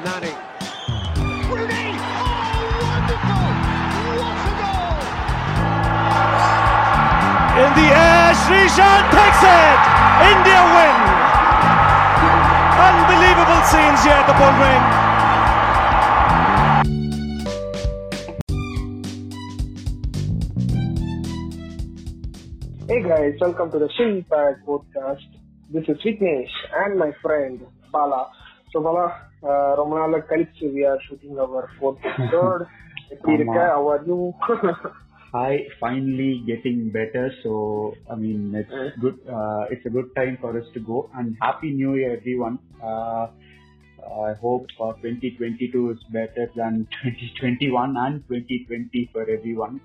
Nani. Rooney! Oh, wonderful! What a goal! In the air, Srishan takes it! India win! Unbelievable scenes here at the Bull Ring. Hey guys, welcome to the Shin Pad podcast. This is Vignesh and my friend Bala. So Bala, uh, ரொம்ப நாள் கழிச்சு we are shooting our fourth episode. எப்படி இருக்க? How are you? Hi, finally getting better. So, I mean, it's Mm. good. Uh, it's a good time for us to go. And happy New Year, everyone. Uh, I hope uh, 2022 is better than 2021 and 2020 for everyone.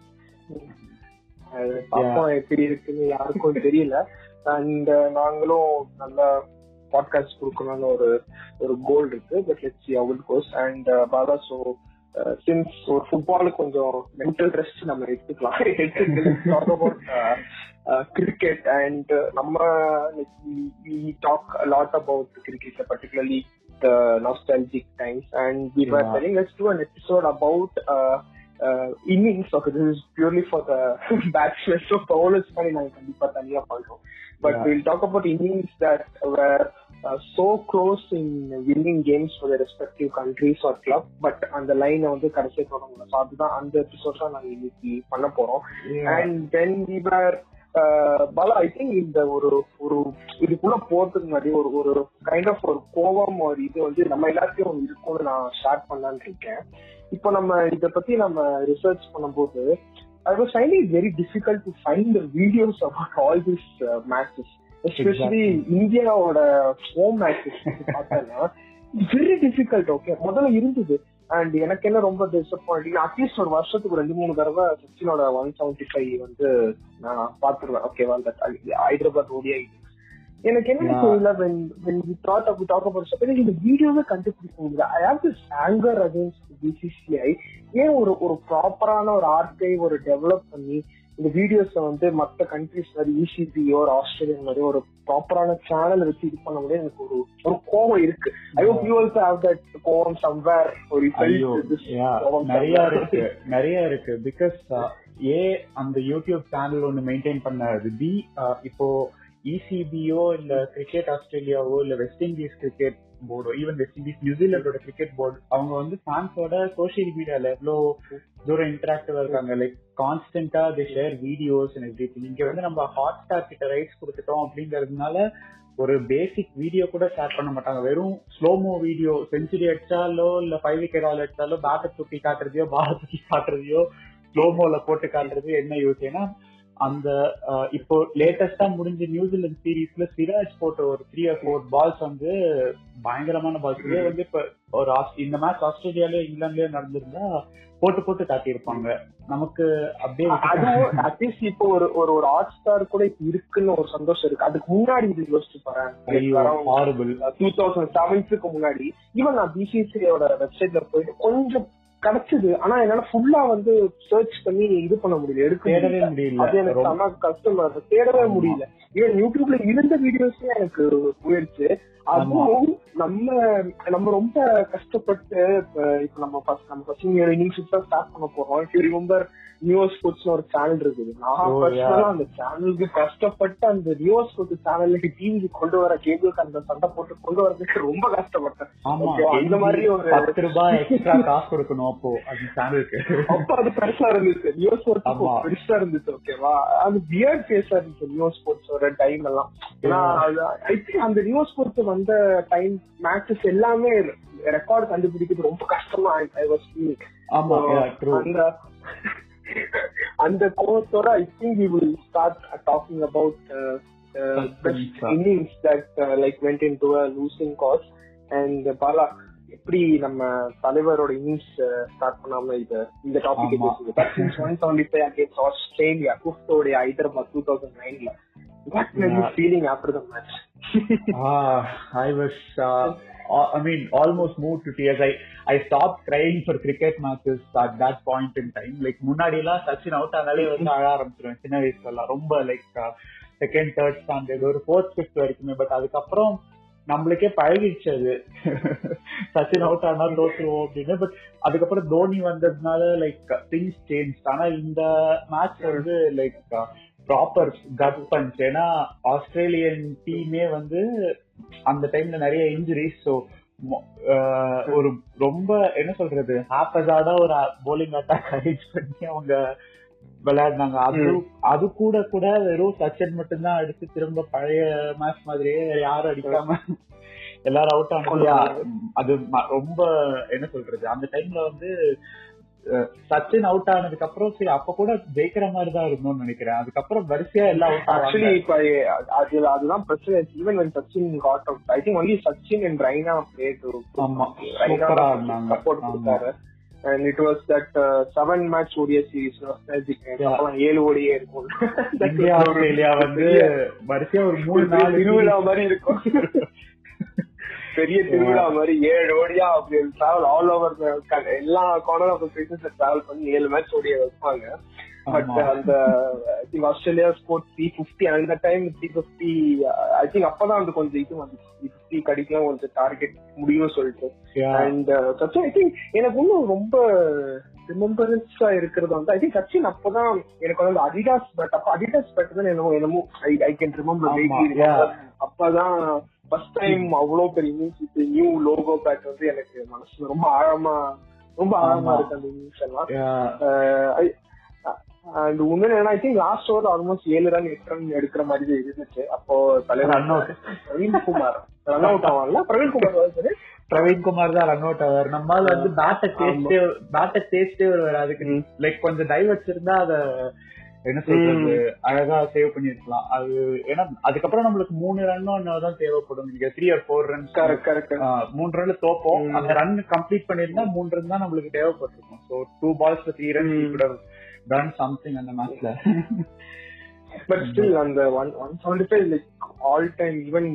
அது பாப்போம் எப்படி இருக்குன்னு யாருக்கும் தெரியல and நாங்களும் நல்ல podcast கொடுக்கணும்னு ஒரு ஒரு கோல் இருக்கு. But let's see how it goes and Bala so since ஒரு ஃபுட்பாலுக்கு கொஞ்சம் மென்டல் ரெஸ்ட் நம்ம எடுத்துக்கலாம். கிரிக்கெட் அண்ட் நம்ம talk lot about cricket particularly the nostalgic times. And we were Yeah. telling let's do an episode about uh, uh, innings. Okay this is purely for the batsmen. So bowlers பண்ணி நாங்க கண்டிப்பா தனியா பண்றோம் but Yeah. we'll talk about innings that were uh, so close in winning games for their respective countries or club but அந்த லைனை வந்து கடைசியா தொடங்கல. So அதுதான் அந்த எபிசோட் தான் நாங்க இன்னைக்கு பண்ண போறோம். And then we were Bala I think இந்த ஒரு ஒரு இதுக்குள்ள போறதுக்கு முன்னாடி ஒரு ஒரு கைண்ட் ஆஃப் ஒரு கோவம் ஒரு இது வந்து நம்ம எல்லாத்தையும் இருக்கும்னு நான் ஸ்டார்ட் பண்ணலான்னு இருக்கேன். இப்போ நம்ம இத பத்தி நம்ம ரிசர்ச் பண்ணும்போது I was finding it very difficult to find the videos about all this matches especially இந்தியாவோட ஹோம் மேட்சஸ் பார்த்தோன்னா வெரி டிஃபிகல்ட் ஓகே முதல்ல இருந்தது. அண்ட் எனக்கு என்ன ரொம்ப டிசப்பாயிண்டிங் அட்லீஸ்ட் ஒரு வருஷத்துக்கு ரெண்டு மூணு தடவை சச்சினோட ஒன் செவன்டி ஃபைவ் வந்து நான் பாத்துருவேன் ஓகேவா ஹைதராபாத் ஓடிஐ எனக்கு என்ன. தெரியல we thought of we talk about stuff. எனக்கு இந்த வீடியோவே கண்டுபிடிக்க முடியல. I have this anger against BCCI ஏன் ஒரு ஒரு ப்ராப்பரான ஒரு ஆர்கைவ் ஒரு டெவலப் பண்ணி இந்த வீடியோஸ் வந்து மத்த கண்ட்ரிஸ் மாதிரி இசிபியோ ஒரு ஆஸ்திரேலியன் மாதிரி ஒரு ப்ராப்பரான சேனல் வச்சு இது பண்ண முடியாது எனக்கு ஒரு ஒரு கோவம் இருக்கு. I hope you also have that கோவம் சம்வேர் ஒரு நிறைய இருக்கு நிறைய இருக்கு. பிகாஸ் ஏ அந்த யூடியூப் சேனல் ஒன்னு மெயின்டைன் பண்ணது பி இப்போ இசிபியோ இல்ல கிரிக்கெட் ஆஸ்திரேலியாவோ இல்ல வெஸ்ட் இண்டீஸ் கிரிக்கெட் போர்டோ ஈவன் வெஸ்ட் இண்டீஸ் நியூசிலாண்டோட கிரிக்கெட் போர்டு அவங்க வந்து ஃபேன்ஸோட சோஷியல் மீடியால எவ்வளோ தூரம் இன்டராக்டிவா இருக்காங்க. Like கான்ஸ்டன்டா the share videos and every இங்க வந்து நம்ம ஹாட் ஸ்டார் கிட்ட ரைட்ஸ் கொடுத்துட்டோம் அப்படிங்கறதுனால ஒரு பேசிக் வீடியோ கூட ஷேர் பண்ண மாட்டாங்க. வெறும் ஸ்லோமோ வீடியோ செஞ்சுரி அடிச்சாலோ இல்ல ஃபைவ் விக்கெட் ஆல் அடிச்சாலோ பேட்டை தூக்கி காட்டுறதையோ பால் தூக்கி காட்டுறதையோ ஸ்லோமோல போட்டு காட்டுறது என்ன யூஸ் ஏன்னா அந்த இப்போ லேட்டஸ்டா முடிஞ்ச நியூசிலாந்து சீரீஸ்ல சிராஜ் போட்ட ஒரு த்ரீ ஆர் ஃபோர் பால்ஸ் வந்து பயங்கரமான பால்ஸ் இதே வந்து இப்ப ஒரு இந்த மேட்ச் ஆஸ்திரேலியாலயோ இங்கிலாந்துலயோ நடந்திருந்தா போட்டு போட்டு காட்டியிருப்பாங்க. நமக்கு அப்படியே. அதுவும் அட்லீஸ்ட் இப்போ ஒரு ஒரு ஒரு ஹாட் ஸ்டார் கூட இப்ப இருக்குன்னு ஒரு சந்தோஷம் இருக்கு. அதுக்கு முன்னாடி இது யோசிச்சு பாருங்க. டூ தௌசண்ட் செவன்ஸுக்கு முன்னாடி ஈவன் நான் பிசிசியோட வெப்சைட்ல போயிட்டு கொஞ்சம் கிடைச்சது. ஆனா என்னால ஃபுல்லா வந்து சர்ச் பண்ணி இது பண்ண முடியல எடுக்க முடியல. அது எனக்கு செம கஷ்டமா இருக்கு. தேடவே. முடியல. ஈவன் யூடியூப்ல இருந்த வீடியோஸே எனக்கு போயிடுச்சு அதுவும் நம்ம நம்ம ரொம்ப கஷ்டப்பட்டு இப்ப நம்ம ஃபர்ஸ்ட் நம்ம ஃபர்ஸ்ட் இன்னிங்ஸ் ஸ்டார்ட் பண்ண போறோம். If you remember news sports ஒரு சேனல் இருக்குது. நான் Oh. அந்த சேனலுக்கு கஷ்டப்பட்டு அந்த நியூஸ் ஸ்போர்ட்ஸ் சேனலுக்கு டிவிக்கு கொண்டு வர கேபிளுக்கு அந்த சண்டை போட்டு கொண்டு வரதுக்கு ரொம்ப கஷ்டப்பட்டேன். அந்த மாதிரி ஒரு பத்து ரூபாய் எக்ஸ்ட்ரா காசு கொடுக்கணும்? அப்போ அந்த சேனலுக்கு அப்ப அது பெருசா இருந்துச்சு. News sports. பெருசா இருந்துச்சு ஓகேவா அது பியர்ட் ஃபேஸா இருந்துச்சு நியூஸ் ஸ்போர்ட்ஸோட டைம் எல்லாம். ஏன்னா ஐ திங்க் அந்த நியூஸ் ஸ்போர்ட்ஸ் வந்த டைம் மேட்சஸ் எல்லாமே ரெக்கார்ட் கண்டுபிடிக்கிறது ரொம்ப கஷ்டமா ஐ வாஸ் ஃபீலிங் ஆமா ட்ரூ அந்த அந்த கோவத்தோட I think we will start talking about best. Innings that like went into losing cause and Bala எப்படி நம்ம தலைவரோட இன்னிங்ஸ் ஸ்டார்ட் பண்ணாம இத இந்த topic one seventy five against Australia குஃப்டோடைய Hyderabad two thousand நைன்ல what were you Yeah. Feeling after the match Ah, I mean, almost moved to tears. I, I stopped crying for cricket matches at that point in time. Like, முன்னாடி எல்லாம் Sachin out ஆனாலே வந்து அழ ஆரம்பிச்சிருவேன். சின்ன வயசுல எல்லாம் ரொம்ப லைக் செகண்ட் தேர்ட் ஸ்டாண்டர்ட் ஒரு ஃபோர்த் ஃபிஃப்த் வரைக்குமே. பட் அதுக்கப்புறம் நம்மளுக்கே பழகிடுச்சு அது. சச்சின் அவுட் ஆனா தோத்துருவோம் அப்படின்னு. பட் அதுக்கப்புறம் தோனி வந்ததுனால லைக் திங்ஸ் சேஞ்ச் ஆனா இந்த மேட்ச் வந்து லைக் ப்ராப்பர் கட் பஞ்ச் ஏன்னா ஆஸ்திரேலியன் டீமே வந்து அந்த டைம்ல நிறைய இன்ஜுரிஸ் ஸோ ஒரு ரொம்ப என்ன சொல்றது? ஹாப்பஸாடா ஒரு போலிங் அட்டாக் அரேஞ்ச் பண்ணி அவங்க விளையாடினாங்க. அது அது கூட கூட வெறும் சச்சின் மட்டும்தான் அடிச்சு திரும்ப பழைய மேட்ச் மாதிரியே யாரும் அடிக்காம எல்லாரும் அவுட் ஆனது அது ரொம்ப என்ன சொல்றது? அந்த டைம்ல வந்து சச்சின் அவுட் ஆனதுக்கு அப்புறம் சரி அப்ப கூட ஜெயிக்கிற மாதிரி தான் இருந்தோம்னு நினைக்கிறேன். அதுக்கப்புறம் வரிசையா எல்லாம் ஆக்சுவலி இப்ப அது அதுதான் பிரச்சனை. Even when Sachin got out I think only Sachin and Raina play to ஆமா. சப்போர்ட் கொடுத்தாரு. And it was that seven match ODI series ஏழு ஓடியே இருக்கும். இந்தியா வந்து வரிசையா ஒரு மூணு நாலு திருவிழா மாதிரி இருக்கும். பெரிய திருவிழா மாதிரி ஏழு ஓடியா அப்படி டிராவல் ஆல் ஓவர் எல்லா கார்னர் ஆஃப் டிராவல் பண்ணி ஏழு மேட்ச் ஓடிய வைப்பாங்க. பட் அந்த I think Australia score three fifty அந்த time three fifty I think அப்பதான் வந்து கொஞ்சம் இது வந்து த்ரீ பிப்டி கடிக்கலாம் கொஞ்சம் டார்கெட் முடியும்னு சொல்லிட்டு. அண்ட் சச்சின் ஐ திங்க் எனக்கு இன்னும் ரொம்ப ரிமெம்பரன்ஸா இருக்கிறது வந்து ஐ திங்க் சச்சின் அப்பதான் எனக்கு வந்து அடிடாஸ் பேட் அப்ப அடிடாஸ் பேட் தான் என்னமோ என்னமோ ஐ ஐ கேன் ரிமெம்பர் அப்பதான் ஃபர்ஸ்ட் டைம் அவ்வளவு பெரிய இது நியூ லோகோ பேட் வந்து எனக்கு மனசுல ரொம்ப ஆழமா ரொம்ப ஆழமா இருக்கு அந்த இன்னிங்ஸ் எல்லாம். அண்ட் உண்மையில என்ன I think last over almost ஏழு ரன் எட்டு ரன் எடுக்கிற மாதிரி இருந்துச்சு. அப்போ தலைவர் பிரவீன் குமார். ரன் அவுட் ஆவான்ல பிரவீன் குமார் பிரவீன் குமார் தான் ரன் அவுட் ஆவார். நம்மால வந்து பேட்டை தேய்ச்சிட்டே பேட்டை தேய்ச்சிட்டே வருவாரு அதுக்கு லைக் கொஞ்சம் டைவர்ஸ் இருந்தா அத என்ன சொல்றது அழகா சேவ் பண்ணிருக்கலாம். அது ஏன்னா அதுக்கப்புறம் நம்மளுக்கு மூணு ரன் தான் தேவைப்படும். நீங்க த்ரீ ஆர் ஃபோர் ரன் மூணு ரன்ல தோப்போம். அந்த ரன் கம்ப்ளீட் பண்ணிருந்தா மூணு ரன் தான் நம்மளுக்கு தேவைப்பட்டிருக்கும். So two balls three run கூட டன் சம்திங் அந்த மேட்ச்ல பட் ஸ்டில் அந்த one one seventy five like all time even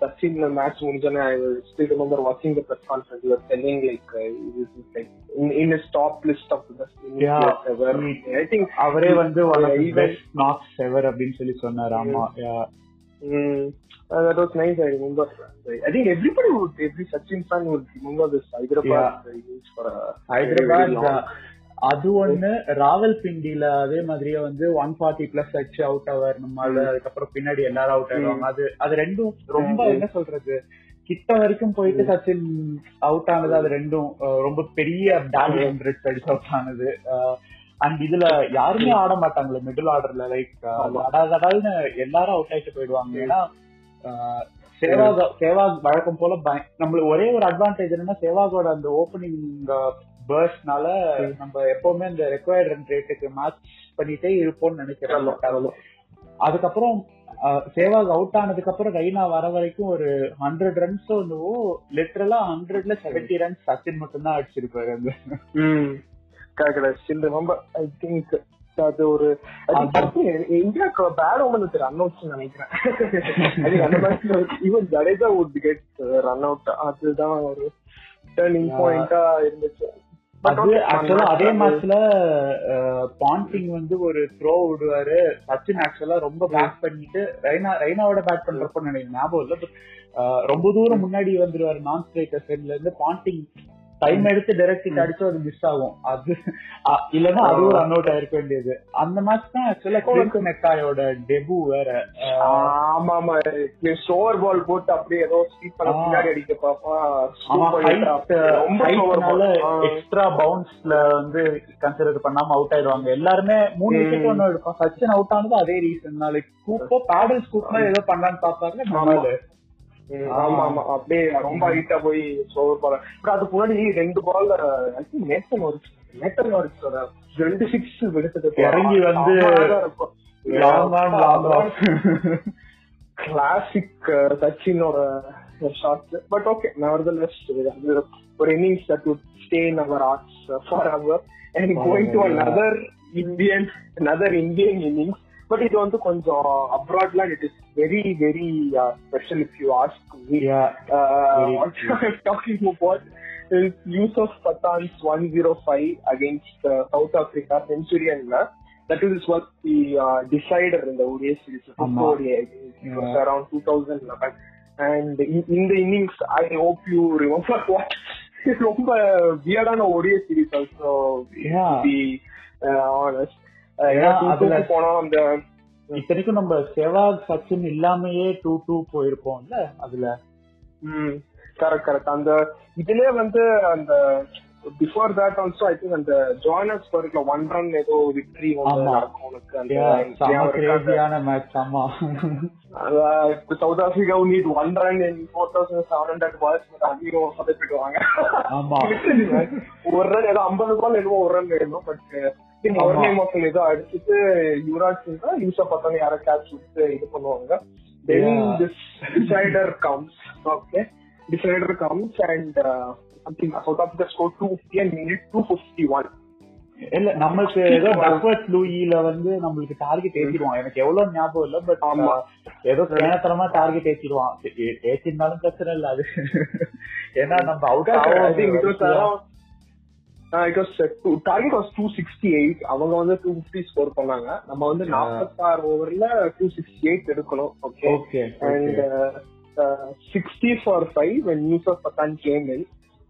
Sachin match முடிஞ்சோன்னே I still remember வாட்சிங் the press conference you telling like like in is top list of best ever I think அவரே வந்து best knocks எவர் அப்படின்னு சொல்லி சொன்னார் ஆமா Uh, that was nice. I remember. I think everybody would, every Sachin fan would remember this Hyderabad yeah. innings for a Hyderabad. அது ஒண்ணு. ராவல் பிண்டில அதே மாதிரியே வந்து ஒன் ஃபார்ட்டி பிளஸ் அடிச்சு அவுட் ஆவார் நம்மளால அதுக்கப்புறம் பின்னாடி எல்லாரும் அவுட் ஆயிடுவாங்க. அது அது ரெண்டும் ரொம்ப என்ன சொல்றது? கிட்ட வரைக்கும் போயிட்டு சச்சின் அவுட் ஆனது அது ரெண்டும் ரொம்ப பெரிய பேட் ஹண்ட்ரட் அடிச்சு அவுட் ஆனது. அண்ட் இதுல யாருமே ஆட மாட்டாங்களே மிடில் ஆர்டர்ல லைக் அடாதடால்னு எல்லாரும் அவுட் ஆயிட்டு போயிடுவாங்க. ஏன்னா சேவாக் சேவாக் வழக்கம் போல நம்மளுக்கு ஒரே ஒரு அட்வான்டேஜ் என்னன்னா சேவாகோட அந்த ஓப்பனிங் பேர்ஸ்னால நம்ம எப்பவுமே இந்த ரெக்வயர்ட் ரன் ரேட்டுக்கு மேட்ச் பண்ணிட்டே இருப்போம்னு நினைக்கிறேன். அதுக்கப்புறம் சேவாக் அவுட் ஆனதுக்கு அப்புறம் ரெய்னா வர வரைக்கும் ஒரு ஹண்ட்ரட் ரன்ஸ் ஒன்னுவோ லிட்டரலா ஹண்ட்ரட்ல செவன்டி ரன்ஸ் சச்சின் மட்டும் தான் அடிச்சிருப்பாரு அந்த கரெக்ட் ரொம்ப ஐ திங்க் அது ஒரு இந்தியாவுக்கு பேட் ஓமன் ரன் அவுட் நினைக்கிறேன். Even Jadeja would get run out அதுதான் ஒரு டர்னிங் பாயிண்டா இருந்துச்சு. அது மேட்ச்ல பாண்டிங் வந்து ஒரு த்ரோ விடுவாரு. சச்சின் ஆக்சுவலா ரொம்ப பேட் பண்ணிட்டு ரெய்னா ரெய்னாவோட பேட் பண்றப்ப நினைக்கிறேன் ஞாபகம் இல்ல பட் ரொம்ப தூரம் முன்னாடி வந்துருவாரு நான் ஸ்ட்ரைக்கர் சைட்ல இருந்து பாண்டிங் டைம் எடுத்து டைரக்ட் அடிச்சு அது மிஸ் ஆகும். அது இல்லன்னா அது ஒரு ரன் அவுட் ஆயிருக்க வேண்டியது. அந்த மேட்ச் தான் ஆக்சுவலா கிளின்ட் மெக்காயோட டெபு வேற. ஆமா ஆமா ஓவர் பால் போட்டு அப்படியே ஏதோ பண்ண பின்னாடி அடிக்க பாப்பா. எக்ஸ்ட்ரா பவுன்ஸ்ல வந்து கன்சிடர் பண்ணாம அவுட் ஆயிடுவாங்க. எல்லாருமே மூணு விக்கெட் ஒண்ணு எடுக்கும். சச்சின் அவுட் ஆனது அதே ரீசன் நாளைக்கு கூப்போ பேடல் ஸ்கூப்ல ஏதோ பண்ணலான்னு நம்மளு ஆமா ஆமா. அப்படியே ரொம்ப ஹைட்டா போய் ஓவர் பால் அதுக்கு முன்னாடி ரெண்டு பால்ல நேத்தன் ஒரு நேத்தன் ஒரு ரெண்டு சிக்ஸ் எடுத்தது இறங்கி வந்து கிளாசிக் சச்சினோட ஷாட்ஸ் பட் ஓகே நவர்தலெஸ் ஒரு innings that would stay in our hearts forever and going to another Indian another Indian innings but இது வந்து கொஞ்சம் அப்ராட்லாம் it is very very special if you ask me talking about Yusuf Pathan's one zero five against South Africa செஞ்சுரியன்ல that is what the uh, decider in the ODI series. ODI, it was around 2011. And இந்த innings I hope you remember what ரொம்ப வியர்டான ஒடிய series also Yeah. Be honest ஏன்னா அதுல- போனா அந்த இத்தனைக்கும் நம்ம செவாக் சச்சின் இல்லாமயே டூ டூ போயிருப்போம்ல அதுல. கரெக்ட் கரெக்ட் அந்த இதுலயே வந்து அந்த before that also I think அந்த ஜோனஸ்பர்க்ல ஒன் ரன் ஏதோ விக்டரி. நடக்கும் உனக்கு. அந்த மேட்ச் ஆமா. South Africa need one run in four thousand seven hundred balls அதிகம் சதப்பிடுவாங்க ஆமா. ஒரு ரன் ஏதோ ஐம்பது பால் என்னமோ ஒரு ரன் வேணும் பட் ஆமா. நேம் மக்கள் ஏதோ அடிச்சுட்டு யுவராஜ் சிங் தான் யூஸா பார்த்தாங்க யாரோ கேட்ச் விட்டு இது பண்ணுவாங்க. Then. This decider comes okay decider comes and something South Africa score two fifty and minute two fifty one இல்ல நம்மளுக்கு ஏதோ டக்வர்ட் லூயில வந்து நம்மளுக்கு டார்கெட் ஏத்திடுவான். எனக்கு எவ்வளவு ஞாபகம் இல்ல பட் ஆமா. ஏதோ கேனத்தனமா டார்கெட் ஏத்திடுவான். ஏத்திருந்தாலும் பிரச்சனை இல்ல அது. ஏன்னா நம்ம out I uh, it was uh, two, target was 268 அவங்க வந்து 250 ஸ்கோர் பண்ணாங்க நம்ம வந்து 46 ஓவர்ல 268 எடுக்கணும் okay okay and uh, uh, 60 for 5 when Yusuf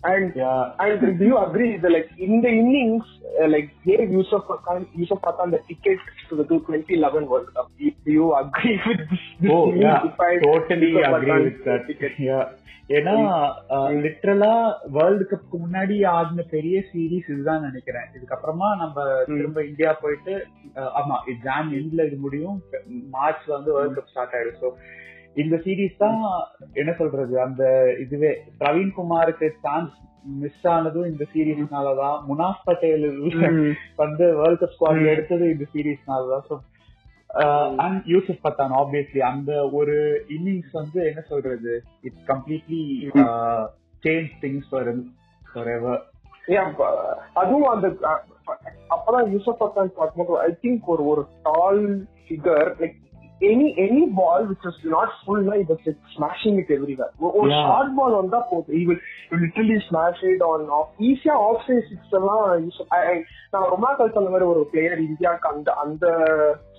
Pathan came in and and do you agree that like in the innings uh, like gave Yusuf Pathan Yusuf Pathan the ticket to the 2011 World Cup do you agree with this, this oh innings yeah defied totally Yusuf agree Pathan's with that ticket? Yeah ஏன்னா literally world கப்க்கு முன்னாடி ஆடின பெரிய series இதுதான் நினைக்கிறேன் இதுக்கப்புறமா நம்ம திரும்ப India போயிட்டு ஆமா ஜான் எண்ட்ல இது முடியும் மார்ச்ல வந்து வேர்ல்ட் கப் ஸ்டார்ட் ஆயிடும் ஸோ இந்த சீரிஸ் தான் என்ன சொல்றது அந்த இதுவே பிரவீன் குமாருக்கு சான்ஸ் மிஸ் ஆனதும் இந்த சீரீஸ்னாலதான் முனாஃப் பட்டேல் வந்து வேர்ல்ட் கப் ஸ்குவாட்ல எடுத்தது இந்த சீரீஸ்னாலதான் so and Yusuf Pathan obviously அந்த ஒரு இன்னிங்ஸ் வந்து என்ன சொல்றது it's completely change things for for ever அதுவும் அந்த அ- அப்பதான் யூசப் பத்தான் பார்க்கும்போது ஐ திங்க் ஒரு ஒரு tall figure like any any ball which is not ஃபுல்னா இது ஸ்மாஷிங் இட் எவ்ரிவேர் ஒரு. ஷார்ட் பால் வந்தா போதும் will literally smash it on off ஈஸியா ஆஃப் சைட் சிக்ஸ் எல்லாம் நான் ரொம்ப நாள் கழிச்சு அந்த மாதிரி ஒரு பிளேயர் இந்தியாவுக்கு அந்த அந்த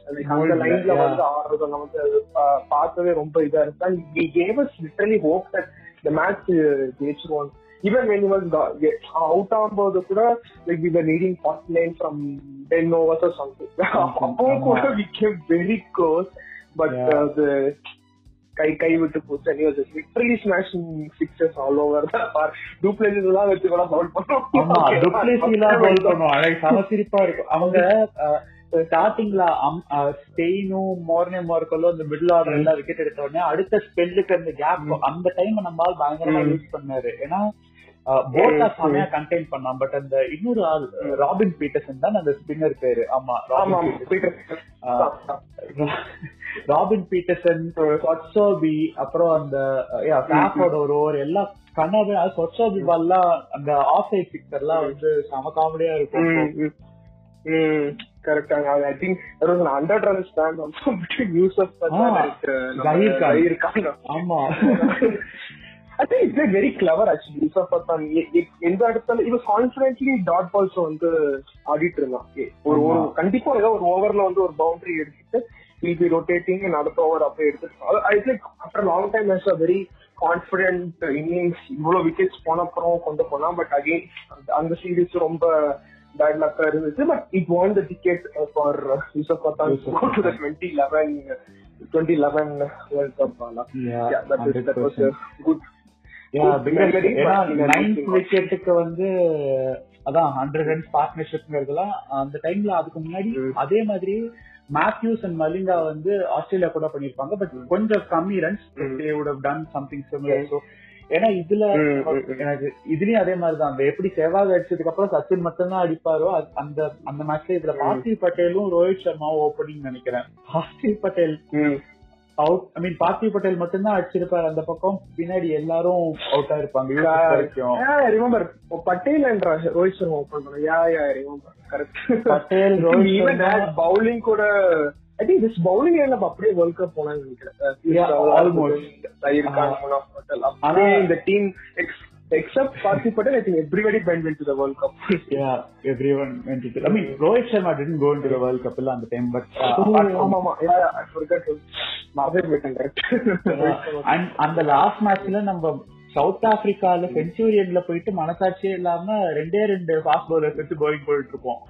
அந்த லைன்ல. வந்து ஆடுறத வந்து பா- பார்த்ததே ரொம்ப இதா இருக்கு gave us literally hope that இந்த மேட்ச் ஜெயிச்சிருவோம் ஈவன் வென் வாஸ் அவுட் ஆகும்போது கூட like we were needing forty nine from ten overs or something அப்பவும் கூட we came very close but Yeah. அது கை கை விட்டு போச்சு and was literally smashing sixes all over du Plessis எல்லாம் வச்சு கூட பவுல் ஆமா டுப்ளேசிலாம் கோல் பண்ணுவோம். அழகு செம சிரிப்பா இருக்கும். அவங்க ஸ்டார்டிங்ல ஸ்பெயினும் மோர்னே மார்க்கலும் இந்த மிடில் ஆர்டர் எல்லாம் விக்கெட் எடுத்த உடனே அடுத்த ஸ்பெல்லுக்கு அந்த கேப் அந்த டைம் நம்மால் பயங்கரமா. யூஸ் பண்ணாரு. ஏன்னா போட்டா ம், செமையா கண்டெயின் பண்ணான். பட் அந்த இன்னொரு ஆள் ராபின் பீட்டர்சன் தான் அந்த ஸ்பின்னர் பேரு. ஆமா ராபின் பீட்டர்சன். ரா- ராபின் பீட்டர்சன் சொட்சோபி அப்புறம் அந்த சாஃபோட ஒரு ஓவர் எல்லாம் கண்ணாவே சொட்சோபி பால்லாம் அந்த ஆஃப் சைட் சிக்ஸர்லாம் வந்து செம காமெடியா இருக்கும். Correct I think there was an under run stand also between Yusuf Ah, and uh, Zahir Khan. Zahir Khan. ஆமா I think it's very clever actually. Yusuf Pathan எ- எ- எந்த இடத்துல இவன் கான்பிடன்ட்லி டாட் பால்ஸ் வந்து ஆடிட்டு இருந்தான் ஒரு ஒரு. கண்டிப்பா ஏதோ ஒரு ஓவர்ல வந்து ஒரு பவுண்டரி எடுத்துட்டு வில் பி ரொட்டேட்டிங் அடுத்த ஓவர் அப்படியே எடுத்துட்டு I think after long time has a very confident innings இவ்வளவு விக்கெட்ஸ் போன அப்புறம் கொண்டு போனா பட் அகைன் அந்த சீரீஸ் ரொம்ப பேட் லக்கா இருந்துச்சு but it won the ticket for Yusuf Pathan to the twenty eleven twenty eleven world cup Yeah, Yeah, that was, that was a 100%. good Yeah, good because memory, ஏன்னா but in a ninth losing விக்கெட்டுக்கு வந்து அதான் hundred runs பார்ட்னர்ஷிப்ங்கிறதுலாம் அந்த டைம்ல அதுக்கு முன்னாடி. அதே மாதிரி மேத்யூஸ் அண்ட் மலிங்கா வந்து ஆஸ்திரேலியா கூட பண்ணிருப்பாங்க பட் கொஞ்சம் கம்மி runs. They would have done something similar ஏன்னா இதுல. எனக்கு இதுலயும் அதே மாதிரி தான் அந்த எப்படி சேவாக் அடிச்சதுக்கு அப்புறம் சச்சின் மட்டும்தான் அடிப்பாரோ அது- அந்த அந்த மேட்ச்ல இதுல. பார்த்திவ் பட்டேலும் ரோஹித் சர்மாவும் ஓப்பனிங் நினைக்கிறேன் Parthiv Patel. Out I mean Parthiv Patel மட்டும்தான் அடிச்சிருப்பாரு அந்த பக்கம் பின்னாடி எல்லாரும் அவுட் ஆயிருப்பாங்க யூசுப் வரைக்கும் Yeah, I remember. Patel and Ra- Rohit Sharma open பண்ணோம். Yeah, yeah, I remember. Correct. Patel, Rohit Even Sharma. had bowling கூட I think this bowling line அப்படியே வேர்ல்ட் கப் போனாங்க நினைக்கிறேன் Ah. பட்டேல் அப்படியே இந்த team except Parthiv Patel, I think everybody went into the World Cup. yeah, everyone went into. I mean, Rohit Sharma didn't go into the World Cup illa அந்த time, but uh, Oh, apart from ஆமா, ஆமா. Yeah, I forgot. மறந்தே போயிட்டேன், correct. and அந்த last மேட்ச்ல நம்ம south ஆப்பிரிக்கால செஞ்சுரியன்ல போயிட்டு மனசாட்சியே இல்லாம ரெண்டே ரெண்டு ஃபாஸ்ட் பவுலர்ஸ் வச்சு bowling போயிட்டு இருப்போம்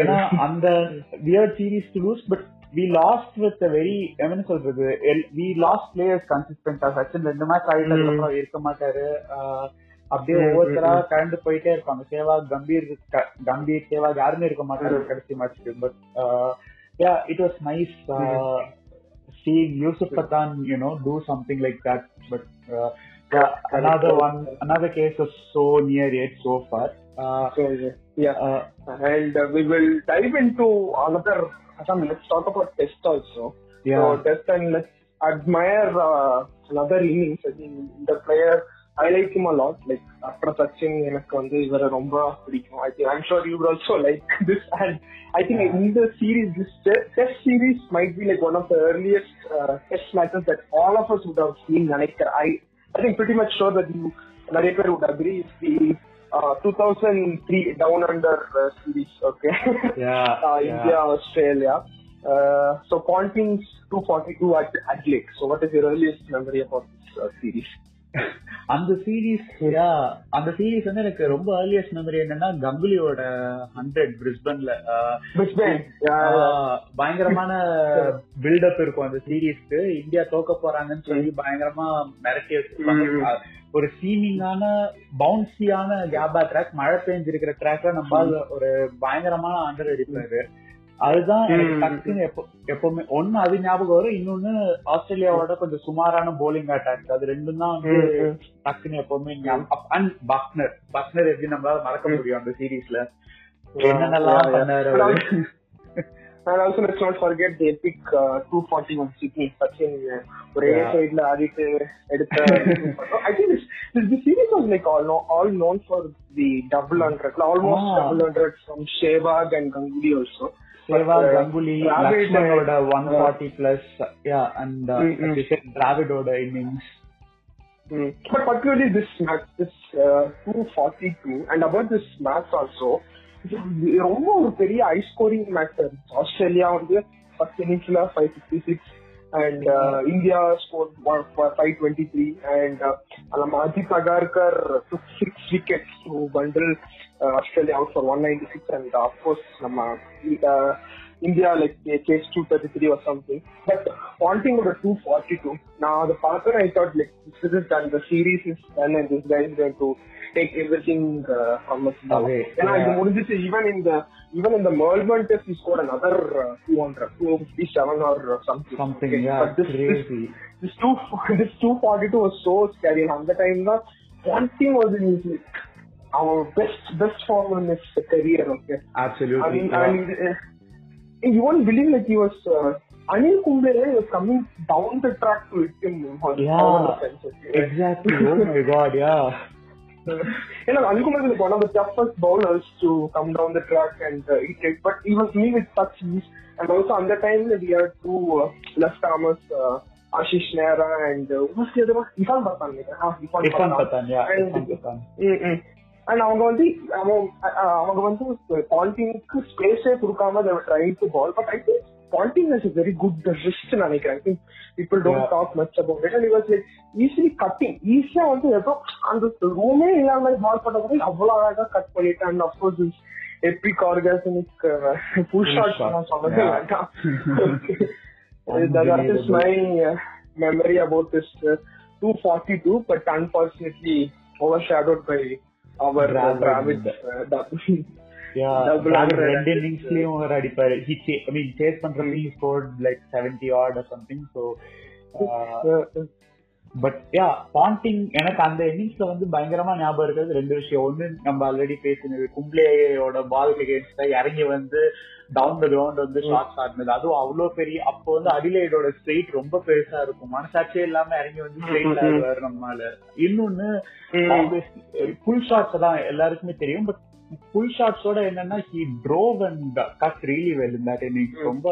ஏன்னா அந்த weird series to lose but we lost with very என்ன சொல்றது வி லாஸ்ட் பிளேயர்ஸ் கன்சிஸ்டன்டா சச்சின் ரெண்டு மேட்ச் ஆயிட்டதுக்கு இருக்க மாட்டாரு. அப்படியே ஒவ்வொருத்தரா கலந்து போயிட்டே இருப்பாங்க. சேவாக் கம்பீர் கம்பீர் சேவாக் யாருமே இருக்க மாட்டாரு கடைசி மேட்ச்க்கு but yeah, it was nice uh, mm-hmm. seeing Yusuf Patan, you know, do something like that. But uh, yeah, another one, another case is so near yet so far. Uh, yeah, yeah, and uh, we will dive into another. Some let's talk about test also. Yeah. So test and let's admire uh, another innings. I mean, the player I like him a lot. Like after Sachin, எனக்கு வந்து இவரை ரொம்ப பிடிக்கும். I think I'm sure you would also like this. And I think in the series, this te- Test series might be like one of the earliest uh, Test matches that all of us would have seen. நினைக்கிறேன். I I think pretty much sure that you நிறைய பேர் would agree is the uh, 2003 Down Under uh, series. Okay. Yeah, uh, yeah. India, Australia. Uh, so Ponting's 242 at Adelaide. So what is your earliest memory about this uh, series? அந்த series அந்த series வந்து எனக்கு ரொம்ப earliest memory என்னன்னா கங்குலியோட hundred பிரிஸ்பன்ல. பயங்கரமான build up இருக்கும் அந்த சீரீஸ்க்கு India தோக்க போறாங்கன்னு சொல்லி பயங்கரமா மிரட்டி வச்சிருப்பாங்க. ஒரு சீமிங்கான பவுன்சியான கேபா ட்ராக் மழை பெஞ்சிருக்கிற ட்ராக்ல நம்ம ஒரு பயங்கரமான அண்டர் அடிப்பாரு அதுதான். டக்குன்னு எப்போ எப்பவுமே ஒண்ணு அது ஞாபகம் வரும் இன்னொன்னு ஆஸ்திரேலியாவோட கொஞ்சம் சுமாரான போலிங் அட்டாக் அது ரெண்டும் தான் வந்து. டக்குன்னு எப்பவுமே அண்ட் பக்னர் பக்னர் எப்படி நம்மளால மறக்க முடியும் அந்த சீரீஸ்ல என்னென்னலாம். பண்ணாரு And also let's not forget the epic uh, 241 Sydney Sachin uh, ஒரே. சைடுல ஆடிட்டு எடுத்த I think this, this, this series was like all, all known for the double hundred, almost Ah. double hundred from Shevag and Ganguly also. Sehwag But, uh, Ganguly Dravid, லக்ஷ்மணோட uh, one forty plus yeah and Mm, mm. டிராவிடோட innings Mm. But particularly this match, this uh, 242, and about this match also, இது ரொம்ப ஒரு பெரிய high scoring match Australia வந்து first இன்னிங்ஸ்ல five fifty six and India score five twenty three and நம்ம Ajit Agarkar six wickets to bundle Australia out for one ninety six and of course நம்ம India India, like case 233 or something. But haunting over 242. Now, the partner, I thought, like, this is done, the series is done, and this guy is going to take everything uh, from us. Okay. And yeah. I even in the even in the Merlman test, he scored another uh, 200, 257 or uh, something. Something, yeah. But this, crazy. This, this, two, this 242 was so scary. And the time, one team was in his like, our best best form in his career. Okay. Absolutely. I mean, yeah. Uh, you won't believe like he was uh, Anil Kumbhle eh, was coming down the track to hit him on yeah, on fences, right? exactly. Oh my god, yeah. you know, Anil Kumble was one of the toughest bowlers to come down the track and uh, hit it, but he was me with such ease. And also, on that time we had two uh, left armers. Uh, Ashish Nehra and uh, who's the other one? Ifan Patan. Ifan Patan. Yeah. And, Ifan Patan. ம். And அவங்க வந்து அவன் அஹ் அவங்க வந்து பாண்டிங்க்கு ஸ்பேஸே கொடுக்காம they were trying to ball but I think Ponting has a very good wrist நினைக்கிறேன் I think people don't Yeah. talk much about it and he was like easily cutting ஈஸியா வந்து ஏதோ அந்த ரூமே இல்லாம பால் பண்ண கூட அவ்வளவு அழகா கட் பண்ணிட்டு and of course this epic orgasmic uh, full shot shot. நான் சொன்னது Yeah. வேண்டாம் Okay. that, that is my uh, memory about this uh, 242 but unfortunately overshadowed hundred ரெண்டு இன்னிங்ஸ்லயும் அவர் அடிப்பாரு. ஹி ஐ மீன் சேஸ் பண்றப்ப he scored like 70 odd or something so but yeah Ponting எனக்கு அந்த இன்னிங்ஸ்ல வந்து பயங்கரமா ஞாபகம் இருக்கிறது. ரெண்டு விஷயம். ஒண்ணு நம்ம ஆல்ரெடி பேசினது கும்ப்ளேயோட பால் அகேன்ஸ்டா இறங்கி வந்து டவுன் த கிரவுண்ட் வந்து ஷார்ட்ஸ் ஆடினது. அதுவும் அவ்வளவு பெரிய அப்போ வந்து அடிலைடோட ஸ்ட்ரெயிட் ரொம்ப பெருசா இருக்கும். மனசாட்சியே இல்லாம இறங்கி வந்து ஸ்ட்ரெயிட் ஆடுவாரு நம்மால. இன்னொன்னு ஃபுல் ஷாட்ஸ் தான் எல்லாருக்குமே தெரியும். பட் ஃபுல் ஷாட்ஸோட என்னன்னா he drove and cut really well innings ரொம்ப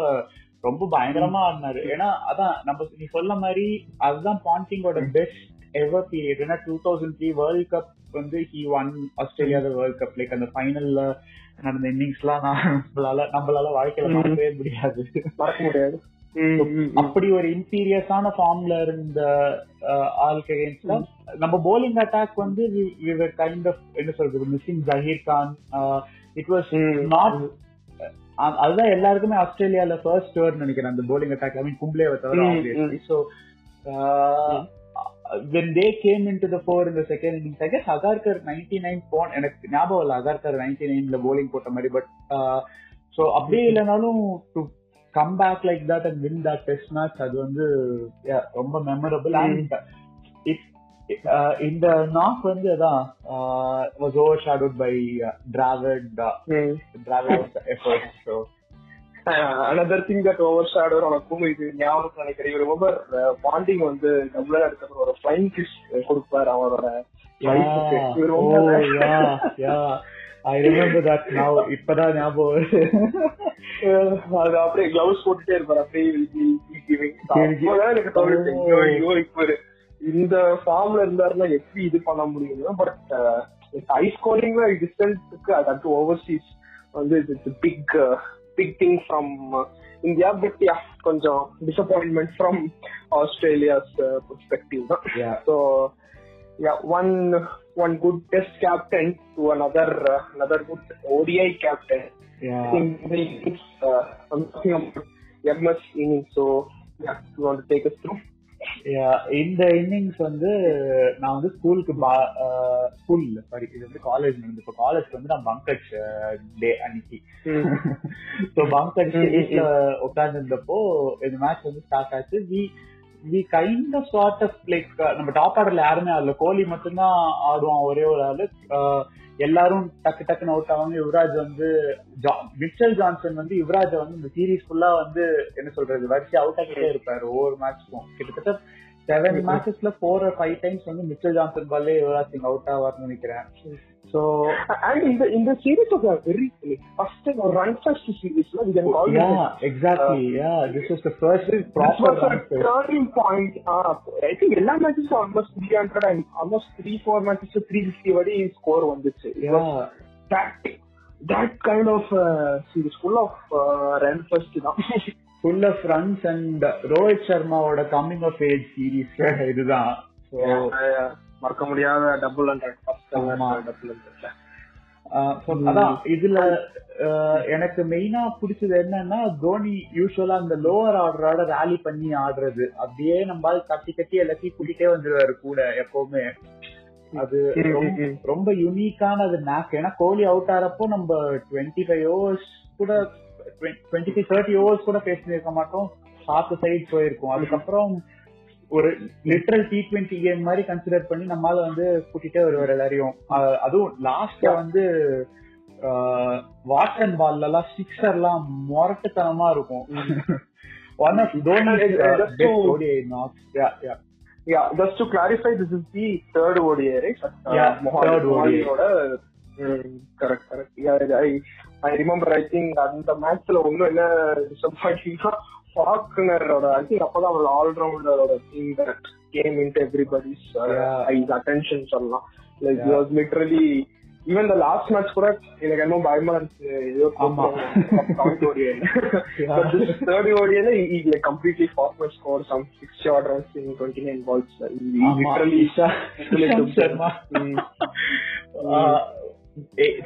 ரொம்ப பயங்கரமா ஆடினாரு. ஏன்னா அதான் நம்ம நீ சொல்ல மாதிரி அதுதான் பாண்டிங்கோட பெஸ்ட் எவர் பீரியட் ஏன்னா two thousand three world cup வந்து he won Australia world cup like அந்த ஃபைனல்ல நடந்த இன்னிங்ஸ் எல்லாம் நம்மளால நம்மளால வாழ்க்கையில மறக்கவே முடியாது. மறக்க முடியாது. அப்படி ஒரு இம்பீரியஸான ஃபார்ம்ல இருந்த ஆளுக்கு அகேன்ஸ்ட்ல நம்ம போலிங் அட்டாக் வந்து கைண்ட் ஆஃப் என்ன சொல்றது missing Zaheer Khan it was not அதுதான் எல்லாருக்குமே ஆஸ்திரேலியால ஃபர்ஸ்ட் டேர்ன் நினைக்கிறேன் அந்த போலிங் அட்டாக் ஐ மீன் கும்ப்ளேவை தவிர so when they came into the four in the second innings, I guess ninety nine phone எனக்கு ஞாபகம் இல்லை அகார்கர் நைன்டி நைன்ல போலிங் போட்ட மாதிரி பட் ஸோ அப்படியே இல்லைனாலும் to come back like that and win that test match அது வந்து ரொம்ப மெமரபிள் அண்ட் இந்த நாக் வந்து அதான் was overshadowed by Dravid Dravid effort so another thing that overshadow உனக்கும் இது ஞாபகம் நினைக்கிறேன். இவர் ரொம்ப பாண்டிங் வந்து டபுளா இருக்கிறது ஒரு ஃபிளைங் கிஸ் கொடுப்பாரு அவரோட ஐ ரிமெம்பர் தட் நவ இப்பதான் ஞாபகம் அது அப்படியே கிளவுஸ் போட்டுட்டே இருப்பாரு. அப்படியே எனக்கு தோணுச்சு இந்த ஃபார்ம்ல இருந்தாருன்னா எப்படி இது பண்ண முடியும் பட் ஹை ஸ்கோரிங்ல டிஸ்டன்ஸுக்கு அது ஓவர்சீஸ் வந்து it's big big thing from India but yeah கொஞ்சம் டிசப்பாயின்மெண்ட் ஃப்ரம் ஆஸ்திரேலியாஸ் பெர்ஸ்பெக்டிவ் தான் so yeah one one good test captain to another another good ODI captain MS inning so yeah you want take us through இந்த innings வந்து நான் வந்து ஸ்கூலுக்கு school இல்ல sorry இது வந்து காலேஜ் நடந்து இப்போ காலேஜ் வந்து நான் பங்கட் டே அன்னைக்கு. ஸோ வீட்ல உட்கார்ந்து இருந்தப்போ இந்த மேட்ச் வந்து ஸ்டார்ட் ஆச்சு. We we kind of sort of like நம்ம டாப் ஆர்டர்ல யாருமே ஆடல. கோலி மட்டும்தான் ஆடுவான் ஒரே ஒரு ஆளு. எல்லாரும் டக்கு டக்குன்னு அவுட் ஆவாங்க. யுவராஜ் வந்து மிச்சல் ஜான்சன் வந்து யுவராஜ் வந்து இந்த சீரீஸ் ஃபுல்லா வந்து என்ன சொல்றது வரிசை அவுட் ஆகிட்டே இருப்பாரு ஒவ்வொரு மேட்ச்க்கும் கிட்டத்தட்ட செவன் மேட்சஸ்ல ஃபோர் ஃபைவ் டைம்ஸ் வந்து மிச்சல் ஜான்சன் பால்லே யுவராஜ் சிங் அவுட் ஆவார்னு நினைக்கிறேன். ஸோ அண்ட் இந்த இந்த series of very first run first சீரீஸ்ல we can call yeah exactly yeah this is the first proper turning point I think எல்லா மேட்சஸும் almost three hundred and almost three four matches three fifty வரை score வந்துச்சு that that kind of series full of run first தான் full of runs and Rohit சர்மாவோட coming of age series இதுதான் மறக்க முடியாத double hundred double அதான் இதுல எனக்கு மெயினா பிடிச்சது என்னன்னா தோனி யூஸ்வலா அந்த லோவர் ஆர்டரோட ரேலி பண்ணி ஆடுறது. அப்படியே நம்ம கட்டி கட்டி எல்லாத்தையும் கூட்டிட்டே வந்துருவாரு கூட எப்பவுமே. அது ரொம்ப யூனிக்கான அது நேக் ஏன்னா கோலி அவுட் ஆறப்போ நம்ம டுவெண்ட்டி ஃபைவ் ஓவர்ஸ் கூட டுவெண்ட்டி ஃபைவ் தேர்ட்டி ஓவர்ஸ் கூட பேசியிருக்க மாட்டோம். சாத்து சைட் போயிருக்கும். அதுக்கப்புறம் ஒரு லிட்டரல் டி ட்வெண்ட்டி கேம் மாதிரி கன்சிடர் பண்ணி நம்மளால வந்து கூட்டிட்டே வருவார் எல்லாரையும். அதுவும் லாஸ்ட்ல வந்து வாட்டன் பால்ல எல்லாம் சிக்ஸர் எல்லாம் மொரட்டுத்தனமா இருக்கும். One of Dhoni Yeah, just to clarify, this is the third ODI, right? Uh, Yeah, third ODI. Correct correct I I remember I think அந்த மேட்ச்ல ஒன்னும் என்ன டிசப்பாயிண்டிங்னா ஃபாக்னரோட ஐ திங்க் அப்பதான் அவர் ஆல்ரவுண்டரோட thing that game into everybody's eyes attention சொல்லலாம். Like was literally even the last match கூட எனக்கு என்னமோ பயமா இருந்துச்சு. ஏதோ third ஓடியில like completely former score some six short runs in twenty nine balls literally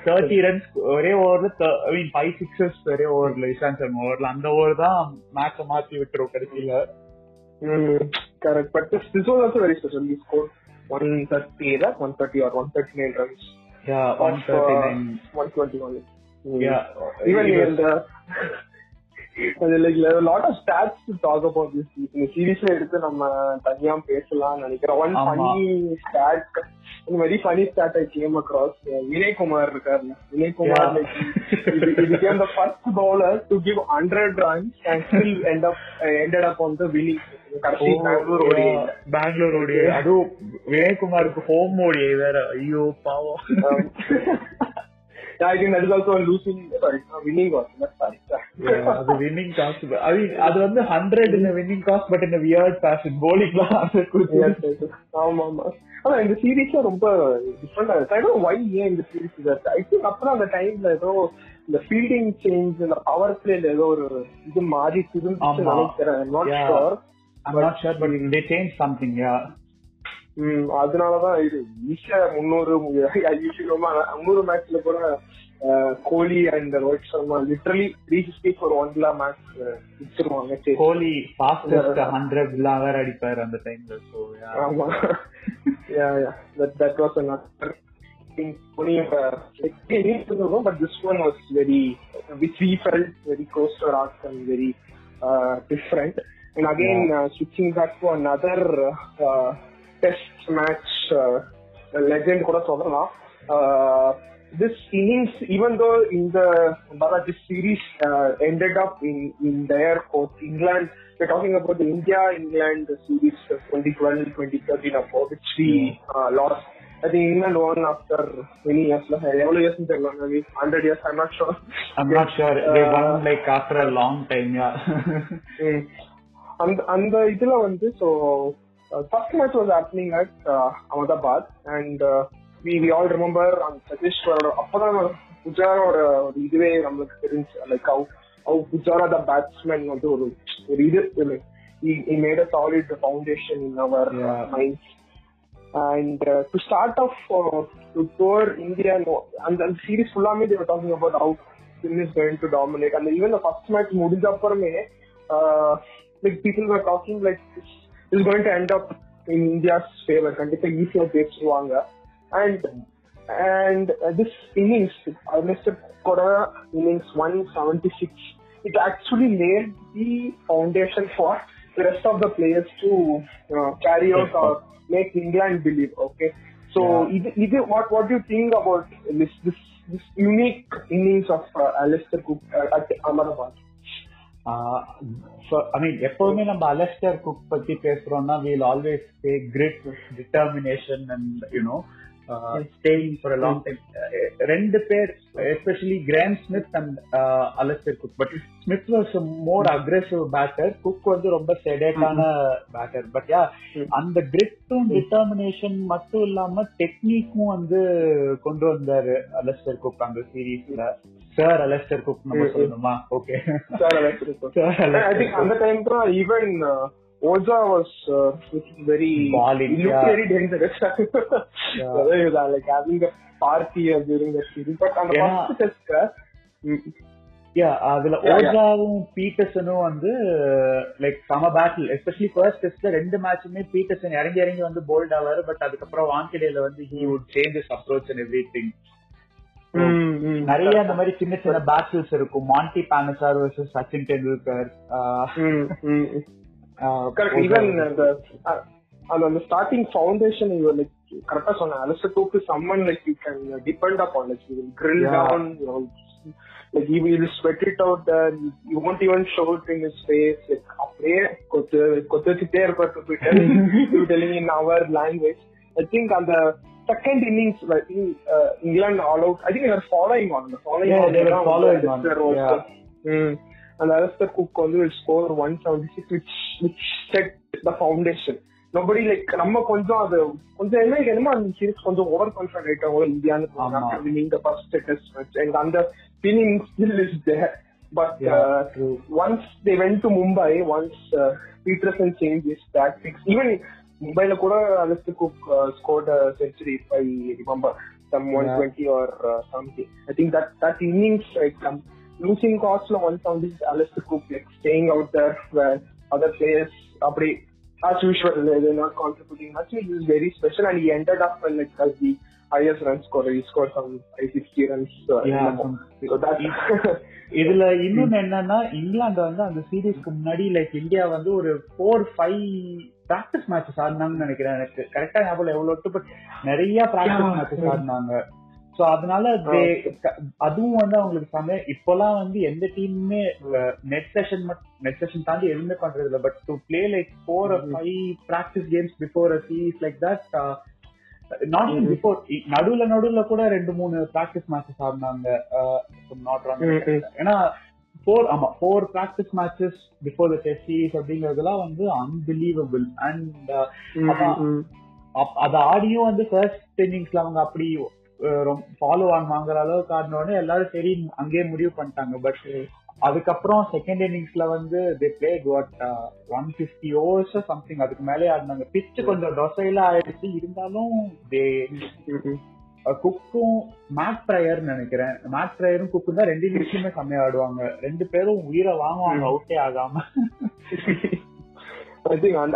thirty runs ஒரே ஓவர்ல ஐ மீன் ஃபைவ் சிக்ஸஸ் ஒரே ஓவர்ல இஷாந்த் சர்மா ஓவர்ல அந்த ஓவர் தான் மேட்ச மாத்தி விட்டுரும் கடைசியில correct but this was also very special you score one thirty one thirty or one thirty nine runs Yeah, 139. 121. Yeah. Even in lot of stats to talk about this இந்த சீரீஸ்ல எடுத்து நம்ம தனியா பேசலாம் நினைக்கிறேன். One funny stat very funny stat I came across Vinay Kumar இருக்காரு வினய் குமார் இது became the first bowler to give 100 runs and still end up uh, ended up on the winning. கடைசி பெங்களூர் ஓடி அதுவும் வினய்குமாருக்கு ஹோம் ஓடி வேற. ஐயோ பாவம். I think that is also a losing, sorry, a winning cost. That's sorry. அது winning cost அது அது வந்து ஹண்ட்ரட் இந்த வின்னிங் காஸ்ட் பட் இந்த வியர்ட் ஃபேஷன் போலிங்லாம் Yes, yes, yes. ஆமா ஆமா ஆனா இந்த சீரீஸ்ல ரொம்ப டிஃப்ரெண்டா இருக்கு ஐ டோன்ட் வை ஏன் இந்த சீரீஸ் ஐ திங்க் அப்புறம் அந்த டைம்ல ஏதோ இந்த ஃபீல்டிங் சேஞ்ச் இந்த பவர் பிளேல ஏதோ ஒரு இது மாறி திருந்துச்சு ஆமா. நினைக்கிறேன் நாட். ஷுர் அதனாலதான் இது ஈஸியா முன்னூறு முன்னூறு மேட்ச்ல கூட Kohli and Rohit Sharma literally three fifty for ஒன்ல மேட்ச் வச்சிருவாங்க சரி. கோலி ஃபாஸ்டஸ்ட் ஹண்ட்ரட் எல்லாம் வேற அடிப்பாரு அந்த டைம்ல சோ ஆமா that was another thing only uh, experience but this one was very which we felt very close to our hearts and very uh, different and again uh, switching back to another uh, test match uh, legend கூட சொல்லலாம் uh, this innings even though in the Bala, this series uh, ended up in in their court England we're talking about the India England series uh, 2012 2013 or four, which we uh, lost I think England won after many years எவ்வளவு years தெரியல maybe 100 years I'm not sure I'm not sure they Uh, one like after a long time yeah hmm. அந்த அந்த இதுல வந்து so First match was happening at Ahmedabad and we we all remember அந்த சதீஷ்வரோட அப்பதான் புஜாரோட ஒரு இதுவே நம்மளுக்கு தெரிஞ்சு like how how Pujara the batsman வந்து ஒரு ஒரு இது made a solid foundation in our Yeah. Mind and uh, to start off uh, to tour India no, and the series fullame they were talking about how Sin is going to dominate and even the first match முடிஞ்ச அப்புறமே uh, like people were talking like this is going to end up in India's favor கண்டிப்பா ஈஸியா பேசுவாங்க and and uh, this innings uh, Mr. Koda innings 176 it actually laid the foundation for the rest of the players to uh, carry out or make England believe. Okay, so Yeah. இது இது what what do you think about this this this unique innings of uh, Alistair Cook uh, at Ahmedabad? I mean எப்பவுமே நம்ம Alastair Cook பத்தி பேசுறோம்னா we'll always say grit determination and you know staying for long time ரெண்டு பேர் especially Graeme Smith and Alastair Cook but Smith was more aggressive batter Cook வந்து ரொம்ப செடேட்டான batter but yeah அந்த கிரிட்டும் determination மட்டும் இல்லாம டெக்னிக்கும் வந்து கொண்டு வந்தாரு அலஸ்டர் குக் அந்த சீரீஸ்ல சார் அலஸ்டர் குக் நம்ம. சொல்லணுமா okay Sir, Alistair Cook. Sir I think Alistair on the time uh, even uh, Oja was uh, looking very Balling, he looked yeah. very dangerous. Yeah. Whether he was uh, like having a party uh, during the series, but on the Yeah. first test, uh, mm, yeah அதுல. ஓஜாவும் பீட்டர்சனும் வந்து like சம battle especially first டெஸ்ட்ல ரெண்டு மேட்சுமே Peterson இறங்கி இறங்கி வந்து bolt ஆவாரு but அதுக்கப்புறம் வாங்கிடையில வந்து he would changes approach and everything mm, mm. நிறைய அந்த மாதிரி சின்ன சின்ன பேட்டில்ஸ் இருக்கும் Monty Panesar versus Sachin Tendulkar Mm, mm, mm. Uh, uh, uh, will grill Yeah. down, you know, like he will sweat it out there. You, you won't even show it in his face. Like அப்படியே கொத்து இருப்பார் to be telling, to be telling in our language. I think on the second innings, I think uh, England all out. I think they were following on the following Yeah, on. they were தான் following வந்து on, Alistair was, yeah. Mm. And Alistair Cook வந்து will score 176, which which set the foundation. Nobody like நம்ம கொஞ்சம் அது கொஞ்சம் என்ன என்னமோ அந்த சீரிஸ் கொஞ்சம் ஓவர் கான்ஃபிடன்ட் ஆயிட்டாங்க இந்தியான்னு ஆமா. after winning the first test match and அந்த feeling still is there. But Yeah, uh, true. once they went to Mumbai, once uh, Peterson Mumbai கூட uh, a century if I remember some 120 or uh, something. I think that that innings like um, losing cost la 170 Alistair Cook like staying out there where other players அப்படி as usual they're not contributing much. It was very special and he ended up uh, like as the highest run scorer. He scored some 560 runs. Uh, in Yeah, the- some- so that இதுல இன்னொன்னு என்னன்னா இங்கிலாந்து வந்து அந்த சீரீஸ்க்கு முன்னாடி like India வந்து ஒரு four five practice matches ஆடினாங்கன்னு நினைக்கிறேன். எனக்கு கரெக்டா ஞாபகம் எவ்வளவு பட் நிறைய பிராக்டிஸ். மேட்சஸ் ஆடினாங்க. சோ அதனால அதுவும் வந்து அவங்களுக்கு சமய இப்பெல்லாம் வந்து எந்த டீமுமே நெட் செஷன் நெட் செஷன் தாண்டி எதுவுமே பண்றது இல்ல. But to play like four five practice games before a series like that not before நடுவுல நடுவுல கூட ரெண்டு மூணு பிராக்டிஸ் மேட்சஸ் ஆடினாங்க. ஏன்னா ஃபோர் ஆமா four practice matches before the test series வந்து அன்பிலீவபிள் அண்ட் அத ஆடியும் வந்து ஃபர்ஸ்ட் இன்னிங்ஸ்ல அவங்க அப்படி ஃபாலோ ஆன் வாங்குற அளவுக்கு ஆடின உடனே எல்லாரும் சரி அங்கேயே முடிவு பண்ணிட்டாங்க. பட் அதுக்கப்புறம் செகண்ட் இன்னிங்ஸ்ல வந்து they play what one fifty overs something அதுக்கு மேலே ஆடினாங்க. பிச்சு கொஞ்சம் டொசைல ஆயிடுச்சு. இருந்தாலும் தே. குக்கும் மேட் ப்ரையர் நினைக்கிறேன். மேட் ப்ரையரும் குக்கும் தான் ரெண்டு இன்னிங்ஸ்லயுமே செம்மையா ஆடுவாங்க. ரெண்டு பேரும் உயிரை வாங்குவாங்க அவுட்டே ஆகாம.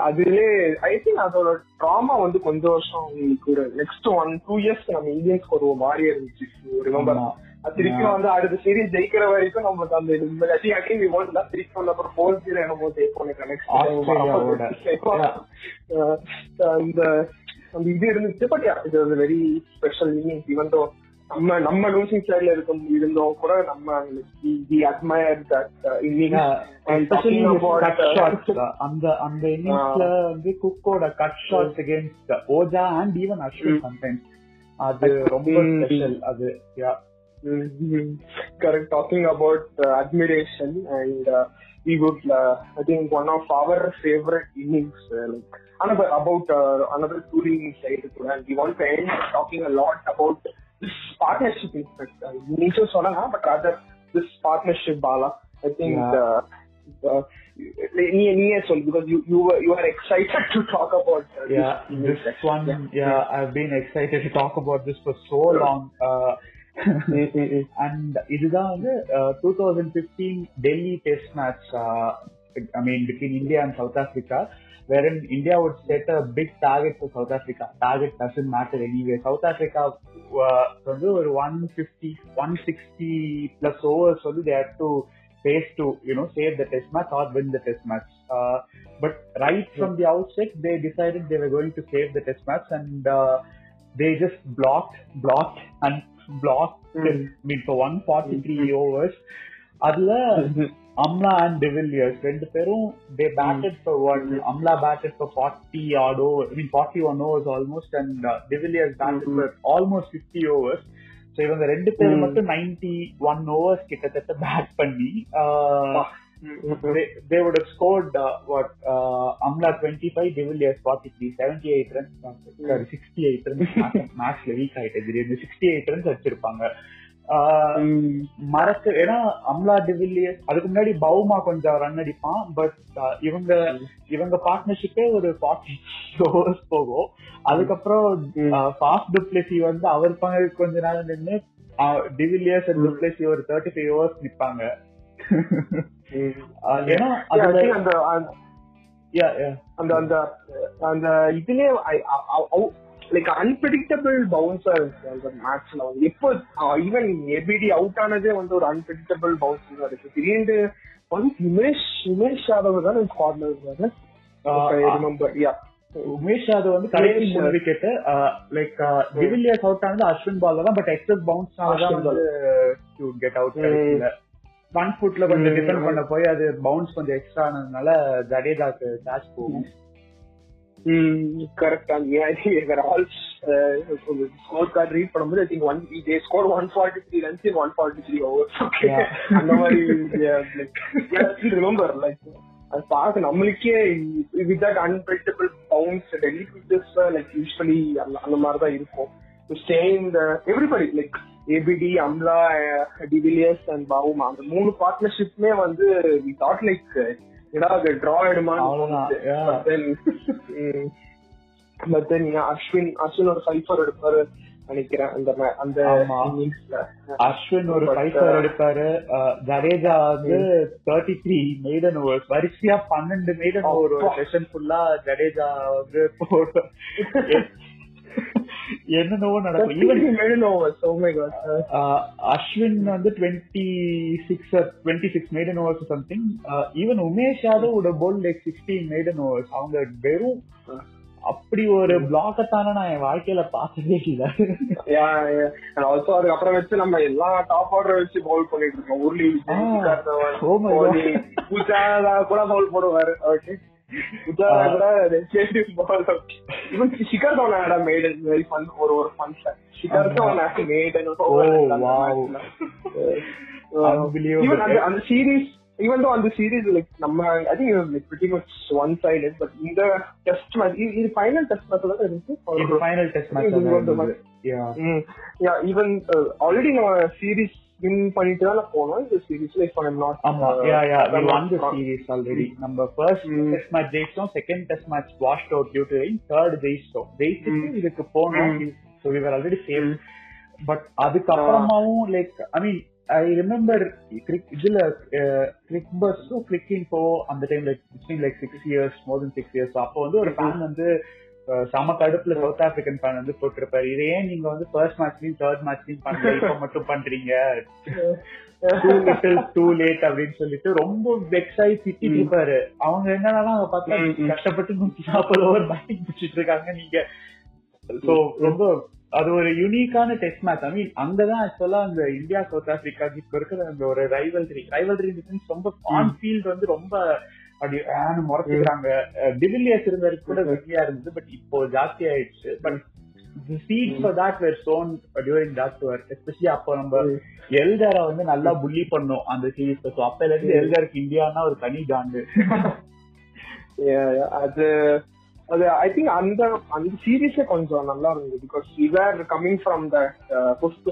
அதுலயே ஐ திங்க் அதோட ட்ராமா வந்து கொஞ்சம் வருஷம் ஒரு நெக்ஸ்ட் ஒன் டூ இயர்ஸ் நம்ம இந்தியன்ஸ்க்கு ஒரு மாறியே இருந்துச்சு. ரிமெம்பர் திருப்பி வந்து அடுத்த சீரீஸ் ஜெயிக்கிற வரைக்கும் நமக்கு அந்த அகைன் வி வாண்ட் தான் திருப்பி வந்து அப்புறம் ஃபோர் ஜீரோ என்னமோ ஜெயிப்போம். நெக்ஸ்ட் அந்த அந்த இது இருந்துச்சு பட் இது ஒரு very special innings even though நம்ம நம்ம லூசிங் சைட்ல இருக்கும் இருந்தோம் கூட நம்ம வி அட்மயர் தட் இன்னிங்ஸ் அந்த அந்த இன்னிங்ஸ்ல வந்து குக்கோட cut shots against Ojha and even Ashwin Mm. Sometimes அது ரொம்ப Mm. ஸ்பெஷல் அது. Mm-hmm. Correct. Talking about uh, admiration, and uh, we would, uh, I think, one of our favorite innings. Uh, another about uh, another touring side, and we want to end talking a lot about this partnership. In fact, uh, nature solana, but rather this partnership, Bala. I think. Yeah. Uh, uh, because you you were you are excited to talk about uh, yeah this, this one yeah. yeah. I've been excited to talk about this for so long uh, and இதுதான் வந்து two thousand fifteen Delhi test match I mean between India and South Africa wherein India would set a big target for South Africa. Target doesn't matter anyway. South Africa uh, வந்து ஒரு one fifty one sixty plus overs வந்து they had to face to you know save the test match or win the test match. Uh, but right from the outset, they decided they were going to save the test match and uh, they blocked. Mm. I mean, for 143 overs. அதுல amla and de Villiers ரெண்டு பேரும் they batted for one Amla batted for forty odd over mean forty one overs almost and de Villiers batted for almost fifty overs so இவங்க ரெண்டு பேரும் Mm. மட்டும் ninety one overs கிட்டத்தட்ட bat பண்ணி Mm-hmm. they, they would have scored uh, what uh, Amla 25, De Villiers 43, 78 runs, uh, sorry, 68 runs. மேட்ச்ல weak ஆயிட்டு திடீர்னு 68 runs அடிச்சிருப்பாங்க ஆஹ் மறக்க ஏன்னா அம்லா டிவில்லியர்ஸ் அதுக்கு முன்னாடி பவுமா கொஞ்சம் ரன் அடிப்பான் பட் இவங்க இவங்க பார்ட்னர்ஷிப்பே ஒரு ஃபார்ட்டி ஓவர்ஸ் போகும் அதுக்கப்புறம் Mm. ஃபாஸ்ட் டுப்ளேசி வந்து அவர் பங்கு கொஞ்ச நாள் நின்று Mm. டுப்ளேசி ஒரு தேர்ட்டி ஃபைவ் ஓவர்ஸ் நிப்பாங்க அந்த அந்த-. அந்த அந்த இதுலயே லைக் அன்பிரிடிக்டபிள் பவுன்ஸா இருக்கு அந்த மேட்ச்ல வந்து. எப்போ ஈவன் எபிடி அவுட் ஆனதே வந்து ஒரு அன்பிரிடிக்டபிள் பவுன்ஸ் இருக்கு. திடீர்னு வந்து உமேஷ் உமேஷ் யாதவ் தான் ah remember yeah Umesh Yadav வந்து கடைசி மூணு விக்கெட் லைக் டிவிலியர்ஸ் அவுட் ஆனது அஸ்வின் பால்ல தான் பட் எக்ஸஸ் பவுன்ஸ்னால தான் அஸ்வின் வந்து கெட் அவுட் ஃப்ரண்ட் ஃபுட்ல கொஞ்சம். டிஃபெண்ட் பண்ண போய் அது பவுன்ஸ் கொஞ்சம் எக்ஸ்ட்ரா ஆனதுனால ஜடேஜாக்கு கேட்ச் போகும். Correct all score card read பண்ணும்போது I think one they score one forty three runs in one forty three overs. அந்த மாதிரி ரிமெம்பர் லைக் அது பார்க்க நம்மளுக்கே with that unpredictable bounce Delhi like usually அந்த மாதிரி தான் இருக்கும். Stay in everybody like ABD Amla de Villiers and Bavuma அந்த மூணு பார்ட்னர்ஷிப்மே வந்து வி தாட் லைக் ஏதாவது டிரா. ஆயிடுமான்னு பட் தென் அஸ்வின் அஸ்வின் ஒரு சைஃபர் எடுப்பாரு நினைக்கிறேன். அந்த அந்த அஸ்வின் ஒரு ஃபைவ் uh, எடுப்பாரு. ஜடேஜா வந்து தேர்ட்டி த்ரீ மெய்டன் ஓவர்ஸ் வரிசையா பன்னெண்டு மெய்டன் ஓவர் ஒரு. செஷன் ஃபுல்லா ஜடேஜா வந்து என்னென்னவோ நடக்கும். Even overs, oh. Uh, அஸ்வின் வந்து twenty six twenty six maiden overs something even Umesh Yadav உட bowl like sixteen maiden overs அவங்க வெறும் அப்படி ஒரு பிளாக்கத்தான நான் என் வாழ்க்கையில பார்த்ததே இல்ல. Also அதுக்கப்புறம் வச்சு நம்ம எல்லா டாப் ஆர்டர் வச்சு பவுல் பண்ணிட்டு இருக்கோம். உருளி Ah, oh my God. Pooja கூட பவுல் போடுவாரு. Okay புஜாரா கூட legendary bowler. Even Shikhar Dhawan had a made it very fun ஒரு ஒரு fun fact. Shikhar Dhawan had made an over Oh, அந்த wow. matchல. Uh, Unbelievable. even அந்த அந்த series even though அந்த series like நம்ம I think it was like pretty much one sided but இந்த test match இது இது final test match தான் இருந்துச்சு இது ஃபைனல் டெஸ்ட் மேட்ச் இது வந்து yeah hmm yeah even already நம்ம சீரிஸ் வின் பண்ணிட்டு தான் போனோம். இந்த சீரிஸ்ல இஃப் ஐ நாட் ஆமா. Yeah yeah we won the series already நம்ம first. Test match ஜெயிச்சோம். Second test match washed out due to rain third ஜெயிச்சிட்டோம். ஜெயிச்சிட்டு Mm. இதுக்கு போனோம். So we were already save but அதுக்கப்புறமாவும் like I mean I remember இதுல Cricbuzz Cricinfo அந்த time like like six years more then six years அப்போ வந்து ஒரு fan வந்து அஹ், செம கடுப்புல சவுத் ஆப்பிரிக்கன் ஃபேன் வந்து போட்டிருப்பாரு. இதே நீங்க வந்து ஃபர்ஸ்ட் மேட்ச்லயும் தேர்ட் மேட்ச்லயும் பண்ணல இப்ப மட்டும் பண்றீங்க. டூ லிட்டில் டூ லேட் அப்படின்னு சொல்லிட்டு ரொம்ப வெக்ஸ் ஆகி திட்டிட்டு இருப்பாரு அவங்க என்னன்னா அவங்க பார்த்தா. கஷ்டப்பட்டு நூத்தி நாற்பது ஓவர் பேட்டிங் பிடிச்சிட்டு இருக்காங்க நீங்க. சோ ரொம்ப அது ஒரு யூனிக்கான டெஸ்ட் மேட்ச் ஐ மீன் அங்கதான் ஆக்சுவலா அந்த இந்தியா சவுத் ஆப்பிரிக்கா இப்ப இருக்கிற அந்த ஒரு ரைவல்ரி ரைவல்ரி ரொம்ப ஆன் ஃபீல்ட் வந்து ரொம்ப அப்படி ஆன்னு முறைச்சுக்கிறாங்க. டிவிலியர்ஸ் இருந்தது கூட வெற்றியா இருந்தது பட் இப்போ ஜாஸ்தி ஆயிடுச்சு. But seed for that were sown during that tour especially அப்போ நம்ம எல்டரை வந்து நல்லா புள்ளி பண்ணோம் அந்த சீரீஸ் ஸோ அப்பல இருந்து எல்டருக்கு இந்தியானா ஒரு தனி காண்டு. அது அது ஐ திங்க் அந்த அந்த சீரீஸே கொஞ்சம் நல்லா இருந்தது பிகாஸ் இவர் கமிங் ஃப்ரம் த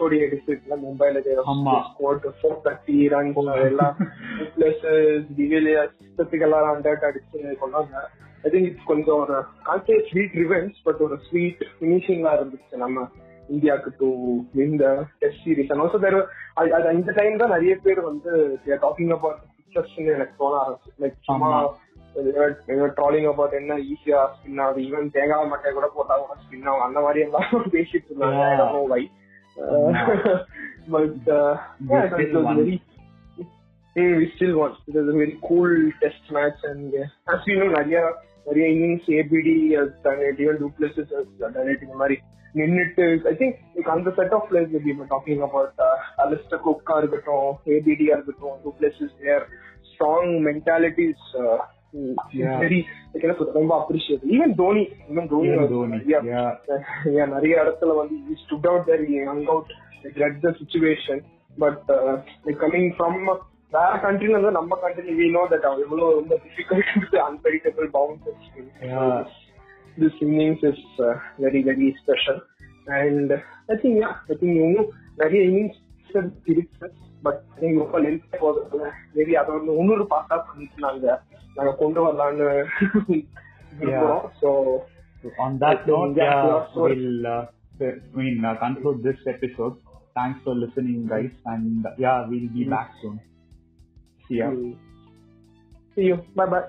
ஓடிய டிஸ்ட்ரிக்ட்ல மும்பைல ஃபோர் தேர்ட்டி ரன்ஸ் எல்லாம் டிவிலியர்ஸ் ரன் அவுட் அடிச்சு கொண்டாங்க. ஐ திங்க் இட்ஸ் கொஞ்சம் ஒரு கான்சே ஸ்வீட் ரிவென்ஸ் பட் ஒரு ஸ்வீட் ஃபினிஷிங்கா இருந்துச்சு நம்ம இந்தியாவுக்கு to win the test series and also there இந்த டைம் தான் நிறைய பேர் வந்து டாக்கிங் அபவுட் பிக்சர்ஸ் எனக்கு தோண ஆரம்பிச்சு. லைக் சும்மா ட்ராலிங் அபவுட் என்ன ஈஸியா ஸ்பின் ஆகுது? ஈவன் தேங்காய் மட்டை கூட போட்டா கூட ஸ்பின் ஆகும். அந்த மாதிரி எல்லாம் பேசிட்டு இருந்தாங்க. Why but very we still won. It was a very cool test match and uh, as we know, நிறைய நிறைய innings ABD has done it, even Duplessis has done it in the மாதிரி நின்னுட்டு ஐ திங்க் லைக் அந்த set of players we talking about Alastair குக்கா இருக்கட்டும் ஏபிடியா இருக்கட்டும் du Plessis their strong mentalities Yeah. Very என்ன சொல்றது ரொம்ப appreciate even Dhoni even Dhoni Even was Dhoni, நிறைய yeah. yeah, நிறைய இடத்துல வந்து he stood out there he hung out like read the situation but uh, like coming from வேற கண்ட்ரில இருந்து நம்ம கண்ட்ரி we know that அவன் எவ்வளவு ரொம்ப difficult unpredictable bouncers Yeah. this innings is uh, very very special and I think yeah I think இன்னும் நிறைய innings இருக்கு பட் ஐ திங்க் ரொம்ப லென்த் போகிறதுல மேபி அதை வந்து இன்னொரு பாட்டா பண்ணிட்டு நாங்க நாங்க கொண்டு வரலான்னு விரும்புறோம் so So on that So, note, yeah, yeah, yeah, so- we'll uh, I mean uh, conclude this episode. Thanks for listening, guys, and uh, yeah, we'll be back soon. See ya. see you bye bye